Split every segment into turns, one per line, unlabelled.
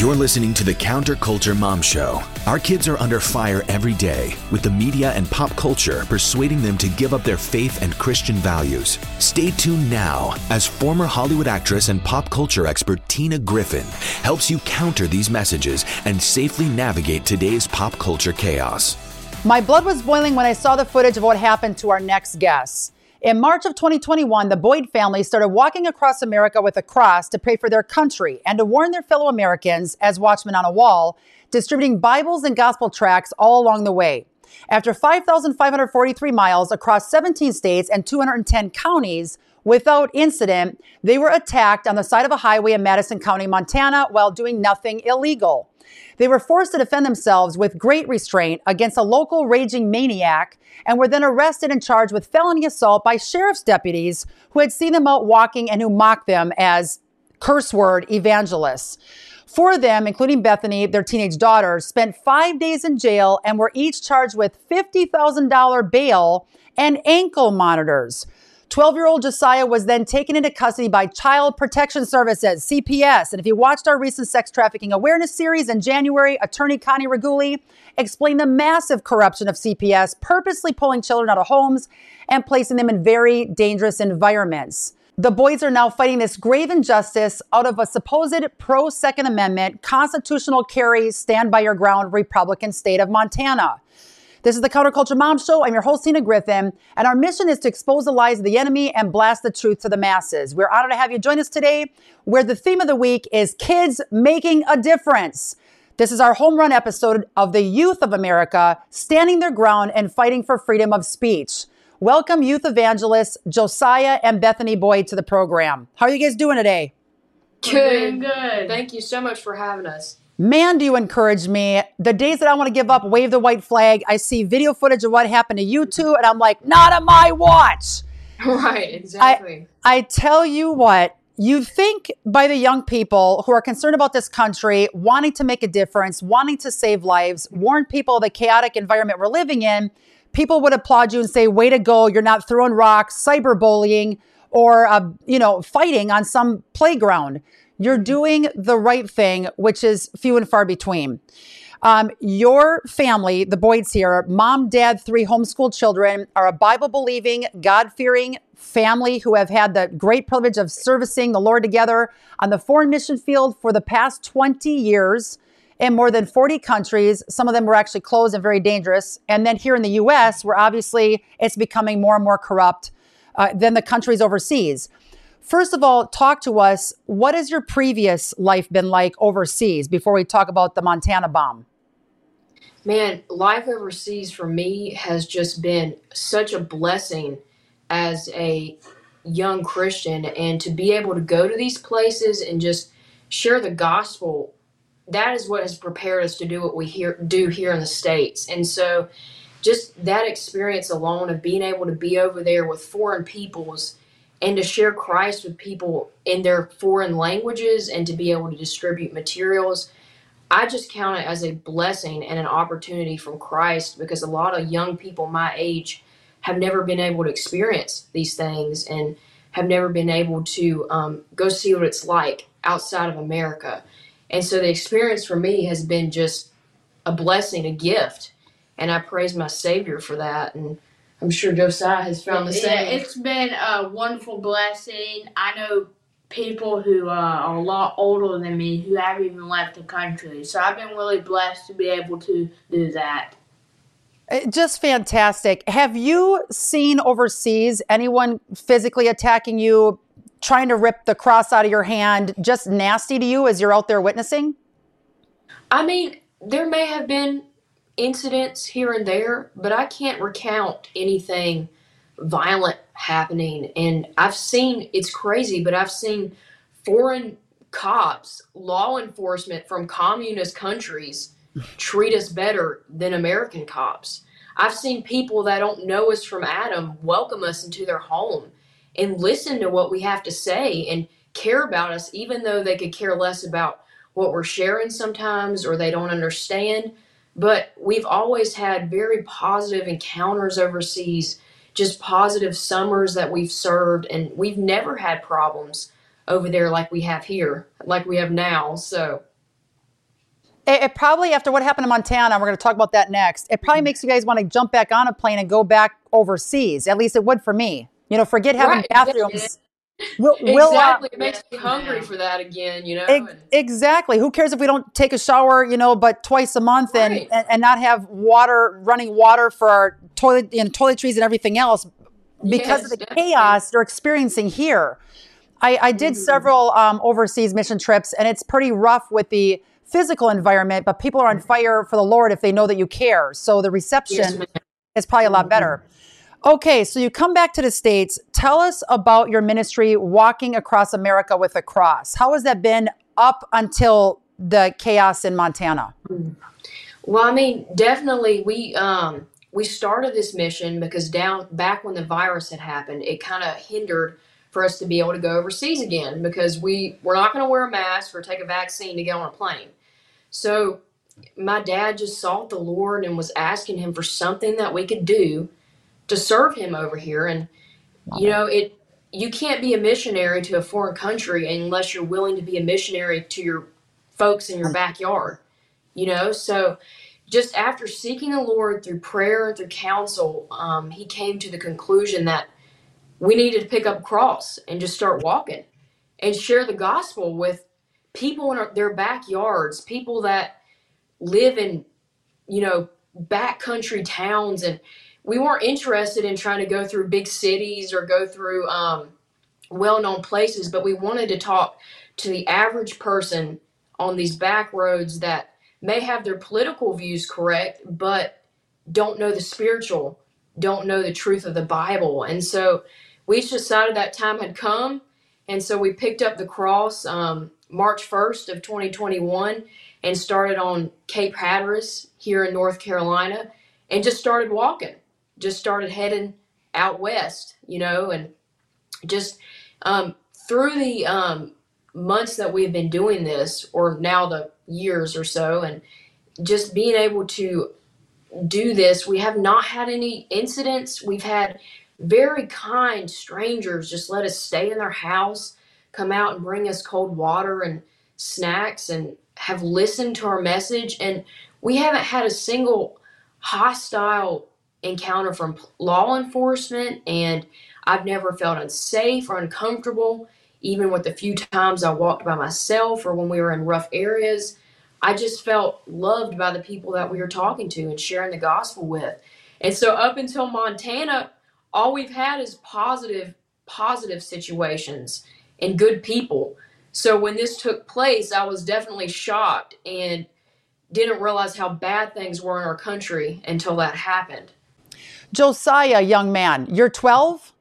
You're listening to the Counterculture Mom Show. Our kids are under fire every day, with the media and pop culture persuading them to give up their faith and Christian values. Stay tuned now as former Hollywood actress and pop culture expert Tina Griffin helps you counter these messages and safely navigate today's pop culture chaos.
My blood was boiling when I saw the footage of what happened to our next guest. In March of 2021, the Boyd family started walking across America with a cross to pray for their country and to warn their fellow Americans as watchmen on a wall, distributing Bibles and gospel tracts all along the way. After 5,543 miles across 17 states and 210 counties without incident, they were attacked on the side of a highway in Madison County, Montana, while doing nothing illegal. They were forced to defend themselves with great restraint against a local raging maniac and were then arrested and charged with felony assault by sheriff's deputies who had seen them out walking and who mocked them as curse word evangelists. Four of them, including Bethany, their teenage daughter, spent five days in jail and were each charged with $50,000 bail and ankle monitors. 12 year old Josiah was then taken into custody by Child Protection Services, CPS. And if you watched our recent sex trafficking awareness series in January, attorney Connie Reguli explained the massive corruption of CPS, purposely pulling children out of homes and placing them in very dangerous environments. The Boyds are now fighting this grave injustice out of a supposed pro Second Amendment constitutional carry, stand by your ground Republican state of Montana. This is the Counterculture Mom Show. I'm your host, Tina Griffin, and our mission is to expose the lies of the enemy and blast the truth to the masses. We're honored to have you join us today, where the theme of the week is kids making a difference. This is our home run episode of the youth of America standing their ground and fighting for freedom of speech. Welcome, youth evangelists Josiah and Bethany Boyd, to the program. How are you guys doing today?
Good. Good. Thank you so much for having us.
Man, do you encourage me. The days that I want to give up, wave the white flag, I see video footage of what happened to you two, and I'm like, not on my watch.
Right, exactly.
I, I tell you what, you think by the young people who are concerned about this country, wanting to make a difference, wanting to save lives, warn people of the chaotic environment we're living in, people would applaud you and say, way to go, you're not throwing rocks, cyberbullying, or, uh, you know, fighting on some playground. You're doing the right thing, which is few and far between. Um, your family, the Boyds here, mom, dad, three homeschooled children, are a Bible believing, God fearing family who have had the great privilege of servicing the Lord together on the foreign mission field for the past 20 years in more than 40 countries. Some of them were actually closed and very dangerous. And then here in the US, where obviously it's becoming more and more corrupt uh, than the countries overseas. First of all, talk to us. What has your previous life been like overseas before we talk about the Montana bomb?
Man, life overseas for me has just been such a blessing as a young Christian and to be able to go to these places and just share the gospel. That is what has prepared us to do what we do here in the States. And so, just that experience alone of being able to be over there with foreign peoples and to share Christ with people in their foreign languages and to be able to distribute materials. I just count it as a blessing and an opportunity from Christ because a lot of young people my age have never been able to experience these things and have never been able to um, go see what it's like outside of America. And so the experience for me has been just a blessing, a gift. And I praise my Savior for that. And I'm sure Josiah has found the same.
Yeah, it's been a wonderful blessing. I know people who uh, are a lot older than me who haven't even left the country. So I've been really blessed to be able to do that.
Uh, just fantastic. Have you seen overseas anyone physically attacking you, trying to rip the cross out of your hand, just nasty to you as you're out there witnessing?
I mean, there may have been incidents here and there, but I can't recount anything violent happening. And I've seen, it's crazy, but I've seen foreign cops, law enforcement from communist countries treat us better than American cops. I've seen people that don't know us from Adam welcome us into their home and listen to what we have to say and care about us, even though they could care less about what we're sharing sometimes or they don't understand. But we've always had very positive encounters overseas, just positive summers that we've served, and we've never had problems over there like we have here, like we have now. So
It, it probably, after what happened in Montana, we're going to talk about that next. It probably mm-hmm. makes you guys want to jump back on a plane and go back overseas. At least it would for me. You know, forget having
Right.
bathrooms. We'll, we'll, uh,
exactly. It makes me hungry for that again, you know?
Ex- exactly. Who cares if we don't take a shower, you know, but twice a month and,
Right.
and, and not have water, running water for our toilet and toiletries and everything else because
Yes,
of the
definitely.
chaos they're experiencing here. I, I did
Mm-hmm.
several um, overseas mission trips and it's pretty rough with the physical environment, but people are on fire for the Lord if they know that you care. So the reception
Yes,
is probably a lot better. Okay, so you come back to the States. Tell us about your ministry walking across America with a cross. How has that been up until the chaos in Montana?
Well, I mean, definitely we um we started this mission because down back when the virus had happened, it kind of hindered for us to be able to go overseas again because we we're not going to wear a mask or take a vaccine to get on a plane. So my dad just sought the Lord and was asking him for something that we could do to serve him over here and you know, it you can't be a missionary to a foreign country unless you're willing to be a missionary to your folks in your backyard. You know, so just after seeking the Lord through prayer and through counsel, um, he came to the conclusion that we needed to pick up cross and just start walking and share the gospel with people in our, their backyards, people that live in, you know, backcountry towns. And we weren't interested in trying to go through big cities or go through um, well known places, but we wanted to talk to the average person on these back roads that may have their political views correct, but don't know the spiritual, don't know the truth of the Bible. And so we decided that time had come. And so we picked up the cross um, March 1st of 2021 and started on Cape Hatteras here in North Carolina and just started walking, just started heading out west, you know, and just um, through the um, months that we've been doing this, or now the years or so, and just being able to do this, we have not had any incidents. We've had very kind strangers just let us stay in their house, come out and bring us cold water and snacks, and have listened to our message. And we haven't had a single hostile encounter from law enforcement, and I've never felt unsafe or uncomfortable, even with the few times I walked by myself or when we were in rough areas. I just felt loved by the people that we were talking to and sharing the gospel with. And so up until Montana, all we've had is positive positive situations and good people. So when this took place, I was definitely shocked and didn't realize how bad things were in our country until that happened.
Josiah, young man, you're 12.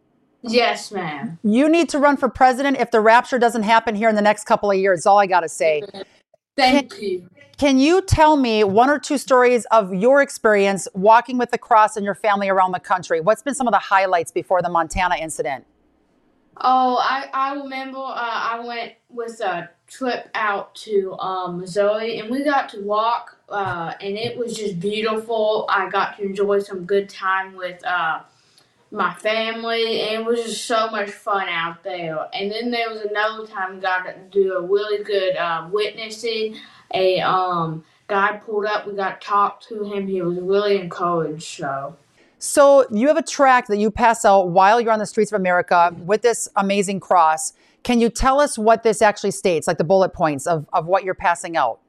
Yes, ma'am.
You need to run for president if the rapture doesn't happen here in the next couple of years. All I got to say.
Thank you.
Can you tell me one or two stories of your experience walking with the cross and your family around the country? What's been some of the highlights before the Montana incident?
Oh, I, I remember uh, I went with a trip out to um, Missouri and we got to walk uh, and it was just beautiful. I got to enjoy some good time with uh, my family and it was just so much fun out there. And then there was another time we got to do a really good uh, witnessing. A um, guy pulled up, we got to talk to him. He was really encouraged, so.
So you have a tract that you pass out while you're on the streets of America with this amazing cross. Can you tell us what this actually states, like the bullet points of, of what you're passing out?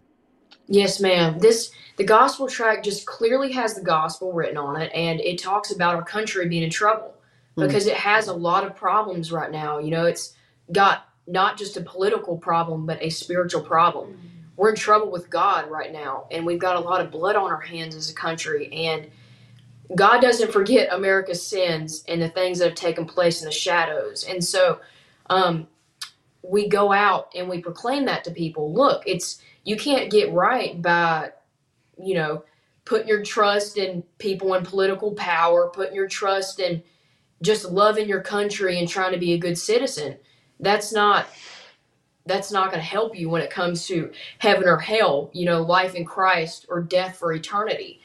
Yes, ma'am. This the gospel tract just clearly has the gospel written on it, and it talks about our country being in trouble hmm. because it has a lot of problems right now. You know, it's got not just a political problem, but a spiritual problem. Hmm. We're in trouble with God right now, and we've got a lot of blood on our hands as a country. And God doesn't forget America's sins and the things that have taken place in the shadows. And so, um, we go out and we proclaim that to people. Look, it's you can't get right by, you know, putting your trust in people in political power, putting your trust in just loving your country and trying to be a good citizen. That's not that's not going to help you when it comes to heaven or hell, you know, life in Christ or death for eternity.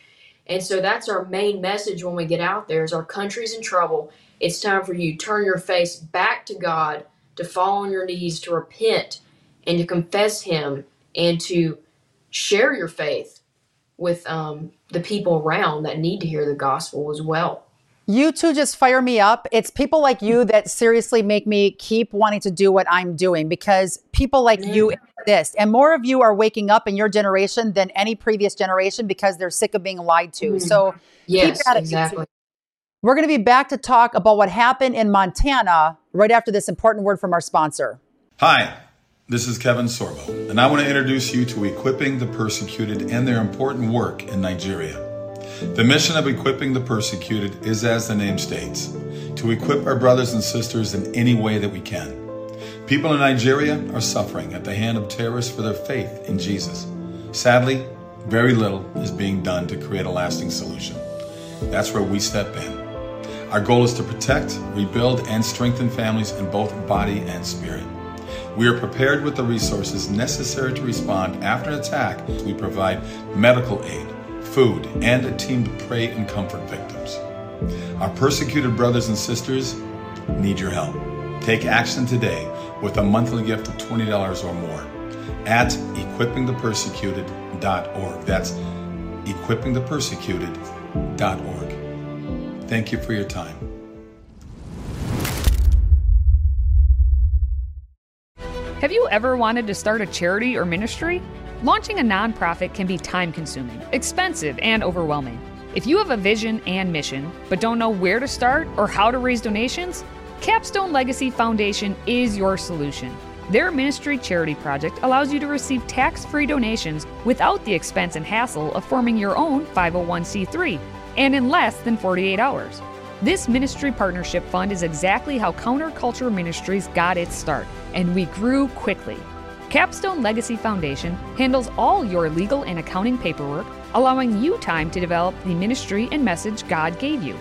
And so that's our main message when we get out there is our country's in trouble. It's time for you to turn your face back to God, to fall on your knees, to repent and to confess him and to share your faith with um, the people around that need to hear the gospel as well.
You two just fire me up. It's people like you that seriously make me keep wanting to do what I'm doing because people like you exist. And more of you are waking up in your generation than any previous generation because they're sick of being lied to. Mm-hmm. So
yes, keep at it. Exactly.
We're going to be back to talk about what happened in Montana right after this important word from our sponsor.
Hi, this is Kevin Sorbo, and I want to introduce you to Equipping the Persecuted and their important work in Nigeria. The mission of equipping the persecuted is, as the name states, to equip our brothers and sisters in any way that we can. People in Nigeria are suffering at the hand of terrorists for their faith in Jesus. Sadly, very little is being done to create a lasting solution. That's where we step in. Our goal is to protect, rebuild, and strengthen families in both body and spirit. We are prepared with the resources necessary to respond after an attack. We provide medical aid, food, and a team to pray and comfort victims. Our persecuted brothers and sisters need your help. Take action today with a monthly gift of $20 or more at equippingthepersecuted.org. That's equippingthepersecuted.org. Thank you for your time.
Have you ever wanted to start a charity or ministry? Launching a nonprofit can be time consuming, expensive, and overwhelming. If you have a vision and mission, but don't know where to start or how to raise donations, Capstone Legacy Foundation is your solution. Their ministry charity project allows you to receive tax free donations without the expense and hassle of forming your own 501c3 and in less than 48 hours. This ministry partnership fund is exactly how Counterculture Ministries got its start, and we grew quickly. Capstone Legacy Foundation handles all your legal and accounting paperwork, allowing you time to develop the ministry and message God gave you.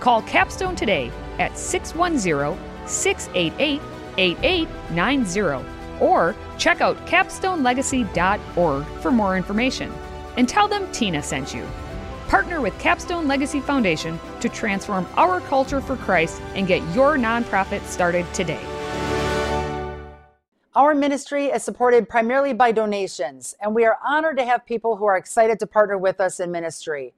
Call Capstone today at 610 688 8890 or check out capstonelegacy.org for more information. And tell them Tina sent you. Partner with Capstone Legacy Foundation to transform our culture for Christ and get your nonprofit started today.
Our ministry is supported primarily by donations, and we are honored to have people who are excited to partner with us in ministry.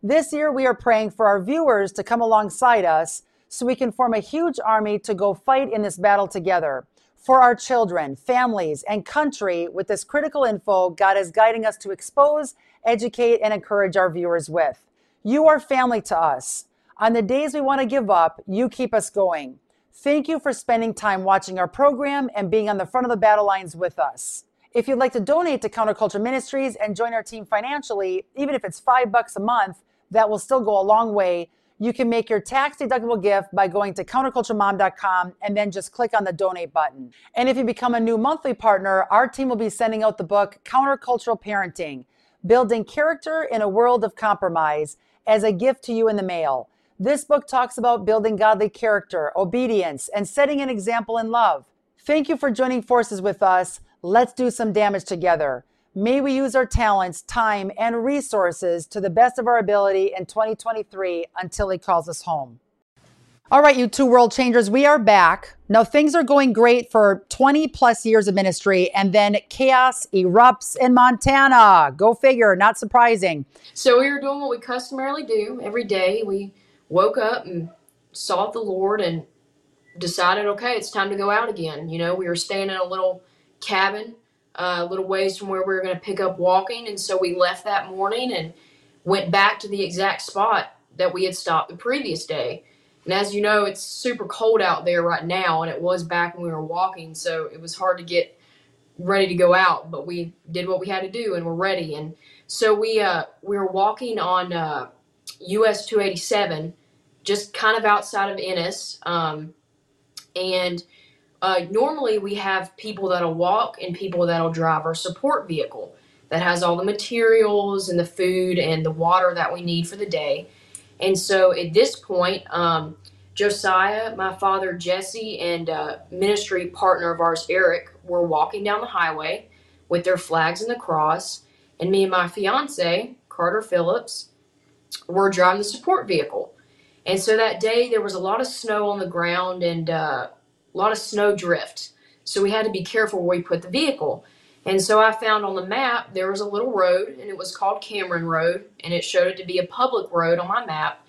This year, we are praying for our viewers to come alongside us so we can form a huge army to go fight in this battle together. For our children, families, and country, with this critical info, God is guiding us to expose, educate, and encourage our viewers with. You are family to us. On the days we want to give up, you keep us going. Thank you for spending time watching our program and being on the front of the battle lines with us. If you'd like to donate to Counterculture Ministries and join our team financially, even if it's five bucks a month, that will still go a long way. You can make your tax deductible gift by going to counterculturemom.com and then just click on the donate button. And if you become a new monthly partner, our team will be sending out the book Countercultural Parenting Building Character in a World of Compromise as a gift to you in the mail. This book talks about building godly character, obedience, and setting an example in love. Thank you for joining forces with us. Let's do some damage together. May we use our talents, time, and resources to the best of our ability in 2023 until He calls us home. All right, you two world changers, we are back. Now, things are going great for 20 plus years of ministry, and then chaos erupts in Montana. Go figure, not surprising.
So, we were doing what we customarily do every day. We woke up and sought the Lord and decided, okay, it's time to go out again. You know, we were staying in a little cabin, a little ways from where we were going to pick up walking. And so we left that morning and went back to the exact spot that we had stopped the previous day. And as you know, it's super cold out there right now, and it was back when we were walking, so it was hard to get ready to go out. But we did what we had to do, and we're ready. And so we uh, we were walking on uh, US 287, just kind of outside of Ennis. Um, and uh, normally we have people that'll walk and people that'll drive our support vehicle that has all the materials and the food and the water that we need for the day. And so at this point, um, Josiah, my father Jesse, and uh, ministry partner of ours Eric were walking down the highway with their flags and the cross, and me and my fiance Carter Phillips were driving the support vehicle. And so that day there was a lot of snow on the ground and uh, a lot of snow drift. So we had to be careful where we put the vehicle. And so I found on the map there was a little road, and it was called Cameron Road, and it showed it to be a public road on my map.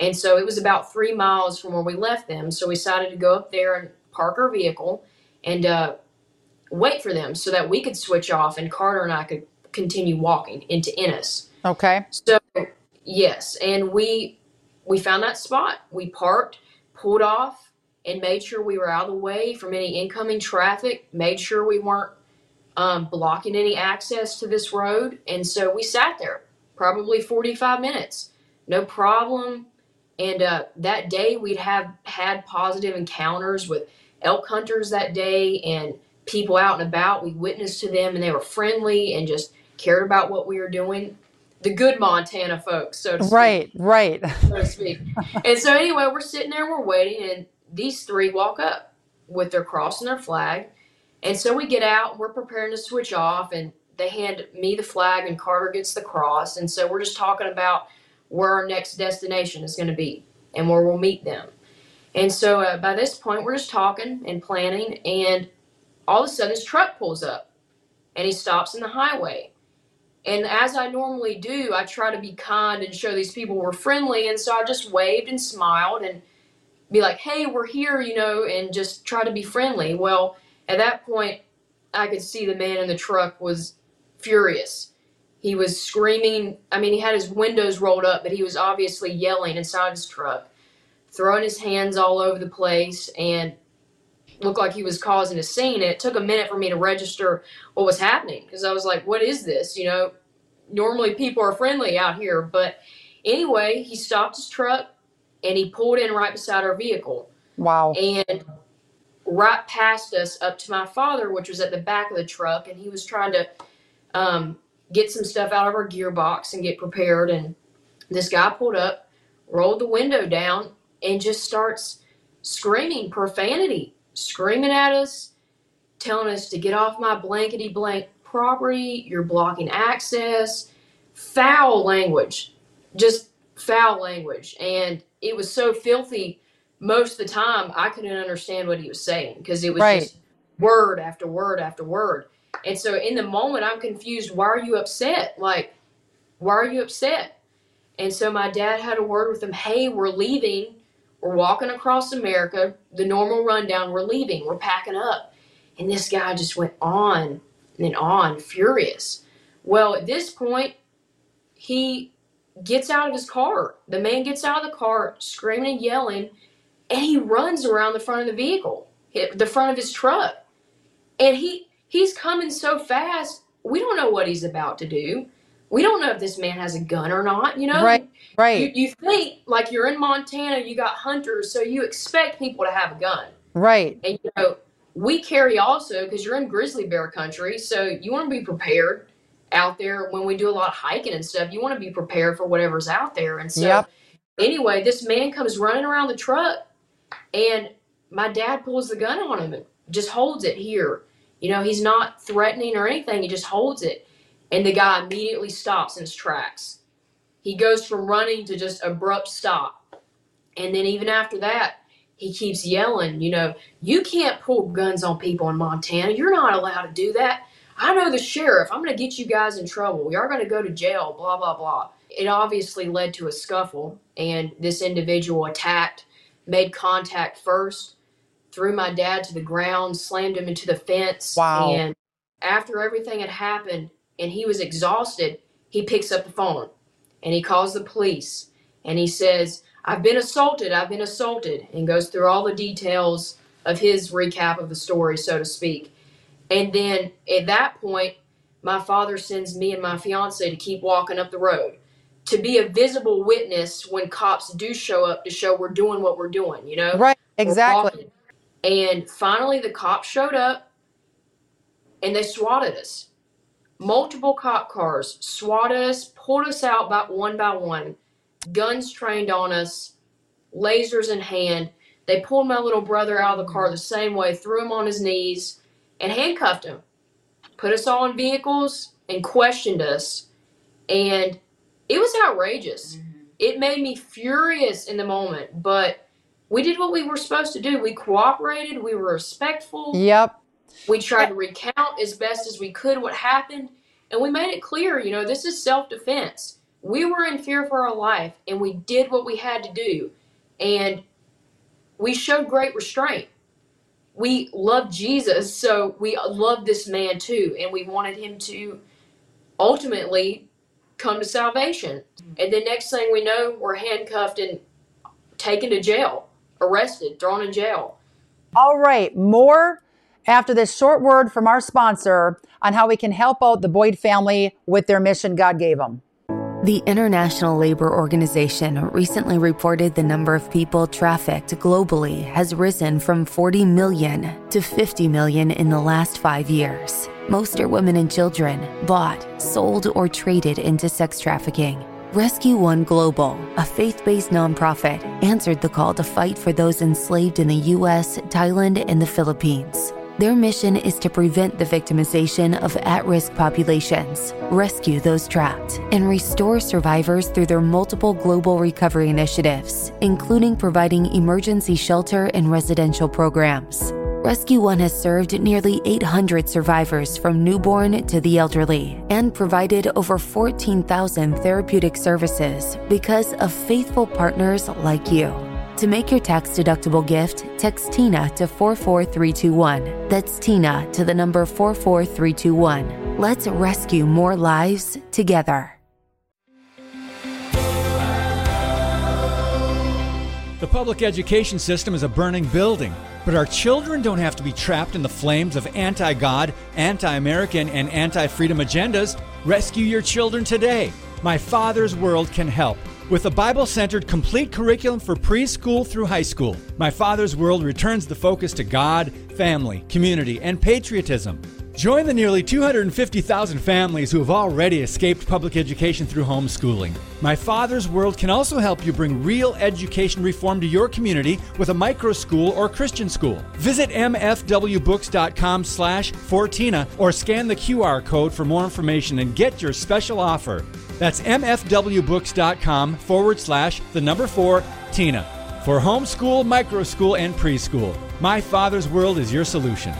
And so it was about three miles from where we left them. So we decided to go up there and park our vehicle and uh, wait for them so that we could switch off and Carter and I could continue walking into Ennis.
Okay.
So yes, and we we found that spot. We parked, pulled off, and made sure we were out of the way from any incoming traffic. Made sure we weren't um, blocking any access to this road, and so we sat there probably forty five minutes, no problem. And uh, that day we'd have had positive encounters with elk hunters that day and people out and about. We witnessed to them, and they were friendly and just cared about what we were doing. The good Montana folks, so to speak.
Right, right.
So to speak. and so anyway, we're sitting there, we're waiting, and these three walk up with their cross and their flag. And so we get out, we're preparing to switch off, and they hand me the flag, and Carter gets the cross. And so we're just talking about where our next destination is going to be and where we'll meet them. And so uh, by this point, we're just talking and planning, and all of a sudden, his truck pulls up and he stops in the highway. And as I normally do, I try to be kind and show these people we're friendly. And so I just waved and smiled and be like, hey, we're here, you know, and just try to be friendly. Well, at that point, I could see the man in the truck was furious. He was screaming. I mean, he had his windows rolled up, but he was obviously yelling inside his truck, throwing his hands all over the place, and looked like he was causing a scene. And it took a minute for me to register what was happening because I was like, what is this? You know, normally people are friendly out here. But anyway, he stopped his truck and he pulled in right beside our vehicle.
Wow.
And right past us up to my father, which was at the back of the truck. And he was trying to um, get some stuff out of our gearbox and get prepared. And this guy pulled up, rolled the window down, and just starts screaming profanity screaming at us, telling us to get off my blankety blank property, you're blocking access, foul language, just foul language. And it was so filthy most of the time I couldn't understand what he was saying because it was
Right.
just word after word after word. And so in the moment I'm confused, why are you upset? Like, why are you upset? And so my dad had a word with him, hey, we're leaving. We're walking across America, the normal rundown, we're leaving, we're packing up. And this guy just went on and on, furious. Well, at this point, he gets out of his car. The man gets out of the car, screaming and yelling, and he runs around the front of the vehicle, the front of his truck. And he he's coming so fast, we don't know what he's about to do. We don't know if this man has a gun or not, you know?
Right,
You,
right,
you think like you're in Montana, you got hunters, so you expect people to have a gun.
right.
And you know, we carry also because you're in grizzly bear country, so you want to be prepared out there when we do a lot of hiking and stuff. You want to be prepared for whatever's out there. And so
Yep.
anyway, this man comes running around the truck and my dad pulls the gun on him and just holds it here. You know, he's not threatening or anything, he just holds it. And the guy immediately stops in his tracks. He goes from running to just abrupt stop. And then even after that, he keeps yelling, you know, you can't pull guns on people in Montana. You're not allowed to do that. I know the sheriff. I'm going to get you guys in trouble. We are going to go to jail, blah, blah, blah. It obviously led to a scuffle, and this individual attacked, made contact first, threw my dad to the ground, slammed him into the fence.
Wow.
And after everything had happened and he was exhausted, he picks up the phone and he calls the police and he says, I've been assaulted, I've been assaulted, and goes through all the details of his recap of the story, so to speak. And then at that point, my father sends me and my fiance to keep walking up the road to be a visible witness when cops do show up to show we're doing what we're doing, you know?
Right,
We're
exactly.
walking. And finally, the cops showed up and they swatted us. Multiple cop cars swatted us, pulled us out by one by one, guns trained on us, lasers in hand. They pulled my little brother out of the car the same way, threw him on his knees, and handcuffed him. Put us all in vehicles and questioned us. And it was outrageous. Mm-hmm. It made me furious in the moment, but we did what we were supposed to do. We cooperated, we were respectful.
Yep.
We tried to recount as best as we could what happened, and we made it clear, you know, this is self-defense. We were in fear for our life, and we did what we had to do, and we showed great restraint. We love Jesus, so we love this man too, and we wanted him to ultimately come to salvation. And the next thing we know, we're handcuffed and taken to jail, arrested, thrown in jail.
All right, more after this short word from our sponsor on how we can help out the Boyd family with their mission God gave them.
The International Labor Organization recently reported the number of people trafficked globally has risen from 40 million to 50 million in the last five years. Most are women and children, bought, sold, or traded into sex trafficking. Rescue One Global, a faith based nonprofit, answered the call to fight for those enslaved in the US, Thailand, and the Philippines. Their mission is to prevent the victimization of at risk populations, rescue those trapped, and restore survivors through their multiple global recovery initiatives, including providing emergency shelter and residential programs. Rescue One has served nearly 800 survivors from newborn to the elderly and provided over 14,000 therapeutic services because of faithful partners like you. To make your tax deductible gift, text Tina to 44321. That's Tina to the number 44321. Let's rescue more lives together.
The public education system is a burning building, but our children don't have to be trapped in the flames of anti God, anti American, and anti freedom agendas. Rescue your children today. My Father's World can help. With a Bible centered complete curriculum for preschool through high school, My Father's World returns the focus to God, family, community, and patriotism. Join the nearly 250,000 families who have already escaped public education through homeschooling. My Father's World can also help you bring real education reform to your community with a micro school or Christian school. Visit mfwbooks.com slash Fortina or scan the QR code for more information and get your special offer. That's mfwbooks.com forward slash the number four Tina. For homeschool, micro school, and preschool, My Father's World is your solution.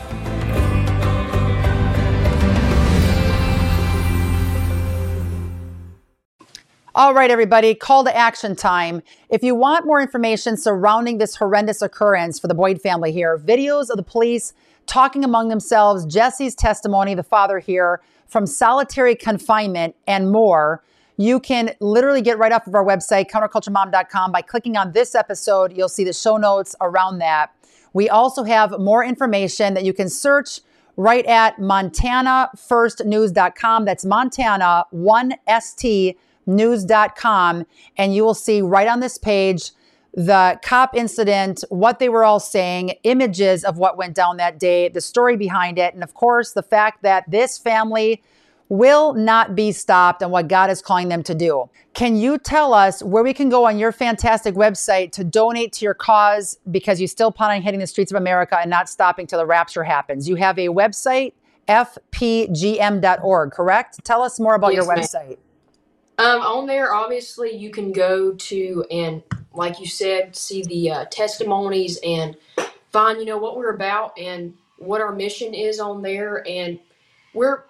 All right, everybody, call to action time. If you want more information surrounding this horrendous occurrence for the Boyd family here, videos of the police talking among themselves, Jesse's testimony, the father here, from solitary confinement, and more, you can literally get right off of our website, counterculturemom.com, by clicking on this episode. You'll see the show notes around that. We also have more information that you can search right at montanafirstnews.com. That's Montana 1ST news.com and you will see right on this page the cop incident, what they were all saying, images of what went down that day, the story behind it, and of course, the fact that this family will not be stopped and what God is calling them to do. Can you tell us where we can go on your fantastic website to donate to your cause because you still plan on hitting the streets of America and not stopping till the rapture happens? You have a website, fpgm.org, correct? Tell us more about
Yes,
your website.
Um, on there, obviously, you can go to and, like you said, see the uh, testimonies and find, you know, what we're about and what our mission is on there. And we're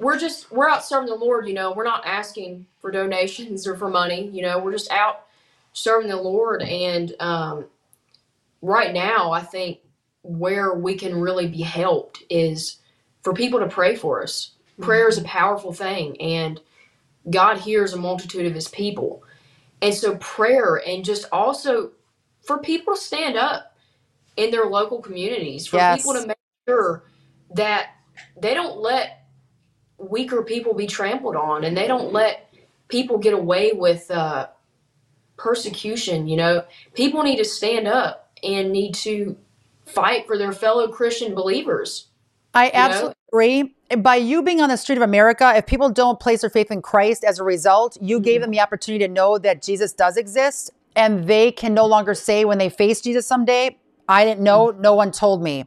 we're just we're out serving the Lord. You know, we're not asking for donations or for money. You know, we're just out serving the Lord. And um, right now, I think where we can really be helped is for people to pray for us. Prayer is a powerful thing, and God hears a multitude of his people. And so prayer and just also for people to stand up in their local communities, for
Yes.
people to make sure that they don't let weaker people be trampled on and they don't let people get away with uh, persecution. You know, people need to stand up and need to fight for their fellow Christian believers.
I
know?
absolutely agree. By you being on the street of America, if people don't place their faith in Christ as a result, you gave mm-hmm. them the opportunity to know that Jesus does exist and they can no longer say when they face Jesus someday, I didn't know, mm-hmm. no one told me.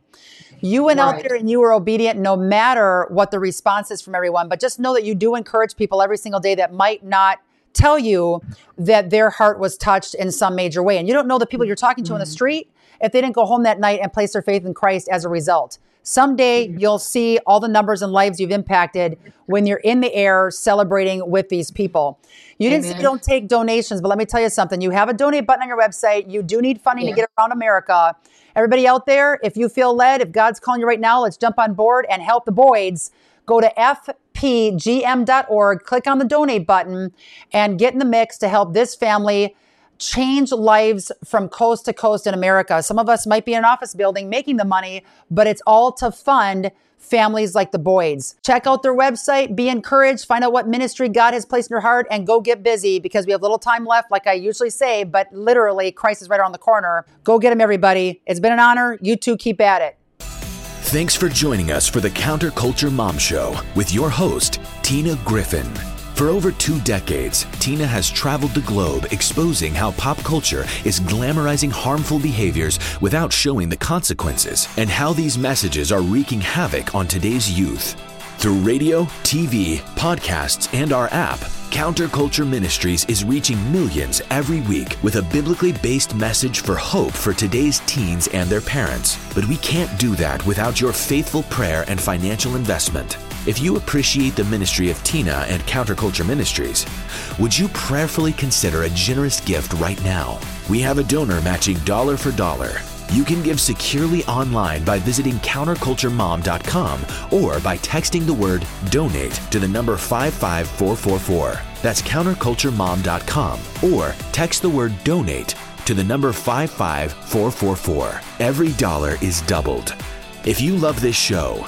You went out there and you were obedient no matter what the response is from everyone, but just know that you do encourage people every single day that might not tell you that their heart was touched in some major way. And you don't know the people you're talking to on the mm-hmm. street if they didn't go home that night and place their faith in Christ as a result. Someday you'll see all the numbers and lives you've impacted when you're in the air celebrating with these people. You didn't say you don't take donations, but let me tell you something. You have a donate button on your website. You do need funding
Yeah.
to get around America. Everybody out there, if you feel led, if God's calling you right now, let's jump on board and help the Boyds. Go to fpgm.org, click on the donate button, and get in the mix to help this family change lives from coast to coast in America. Some of us might be in an office building making the money, but it's all to fund families like the Boyds. Check out their website, be encouraged, find out what ministry God has placed in your heart, and go get busy because we have little time left, like I usually say, but literally, Christ is right around the corner. Go get them, everybody. It's been an honor. You two keep at it.
Thanks for joining us for the Counterculture Mom Show with your host, Tina Griffin. For over two decades, Tina has traveled the globe exposing how pop culture is glamorizing harmful behaviors without showing the consequences and how these messages are wreaking havoc on today's youth. Through radio, TV, podcasts, and our app, Counterculture Ministries is reaching millions every week with a biblically based message for hope for today's teens and their parents. But we can't do that without your faithful prayer and financial investment. If you appreciate the ministry of Tina and Counterculture Ministries, would you prayerfully consider a generous gift right now? We have a donor matching dollar for dollar. You can give securely online by visiting counterculturemom.com or by texting the word donate to the number 55444. That's counterculturemom.com or text the word donate to the number 55444. Every dollar is doubled. If you love this show,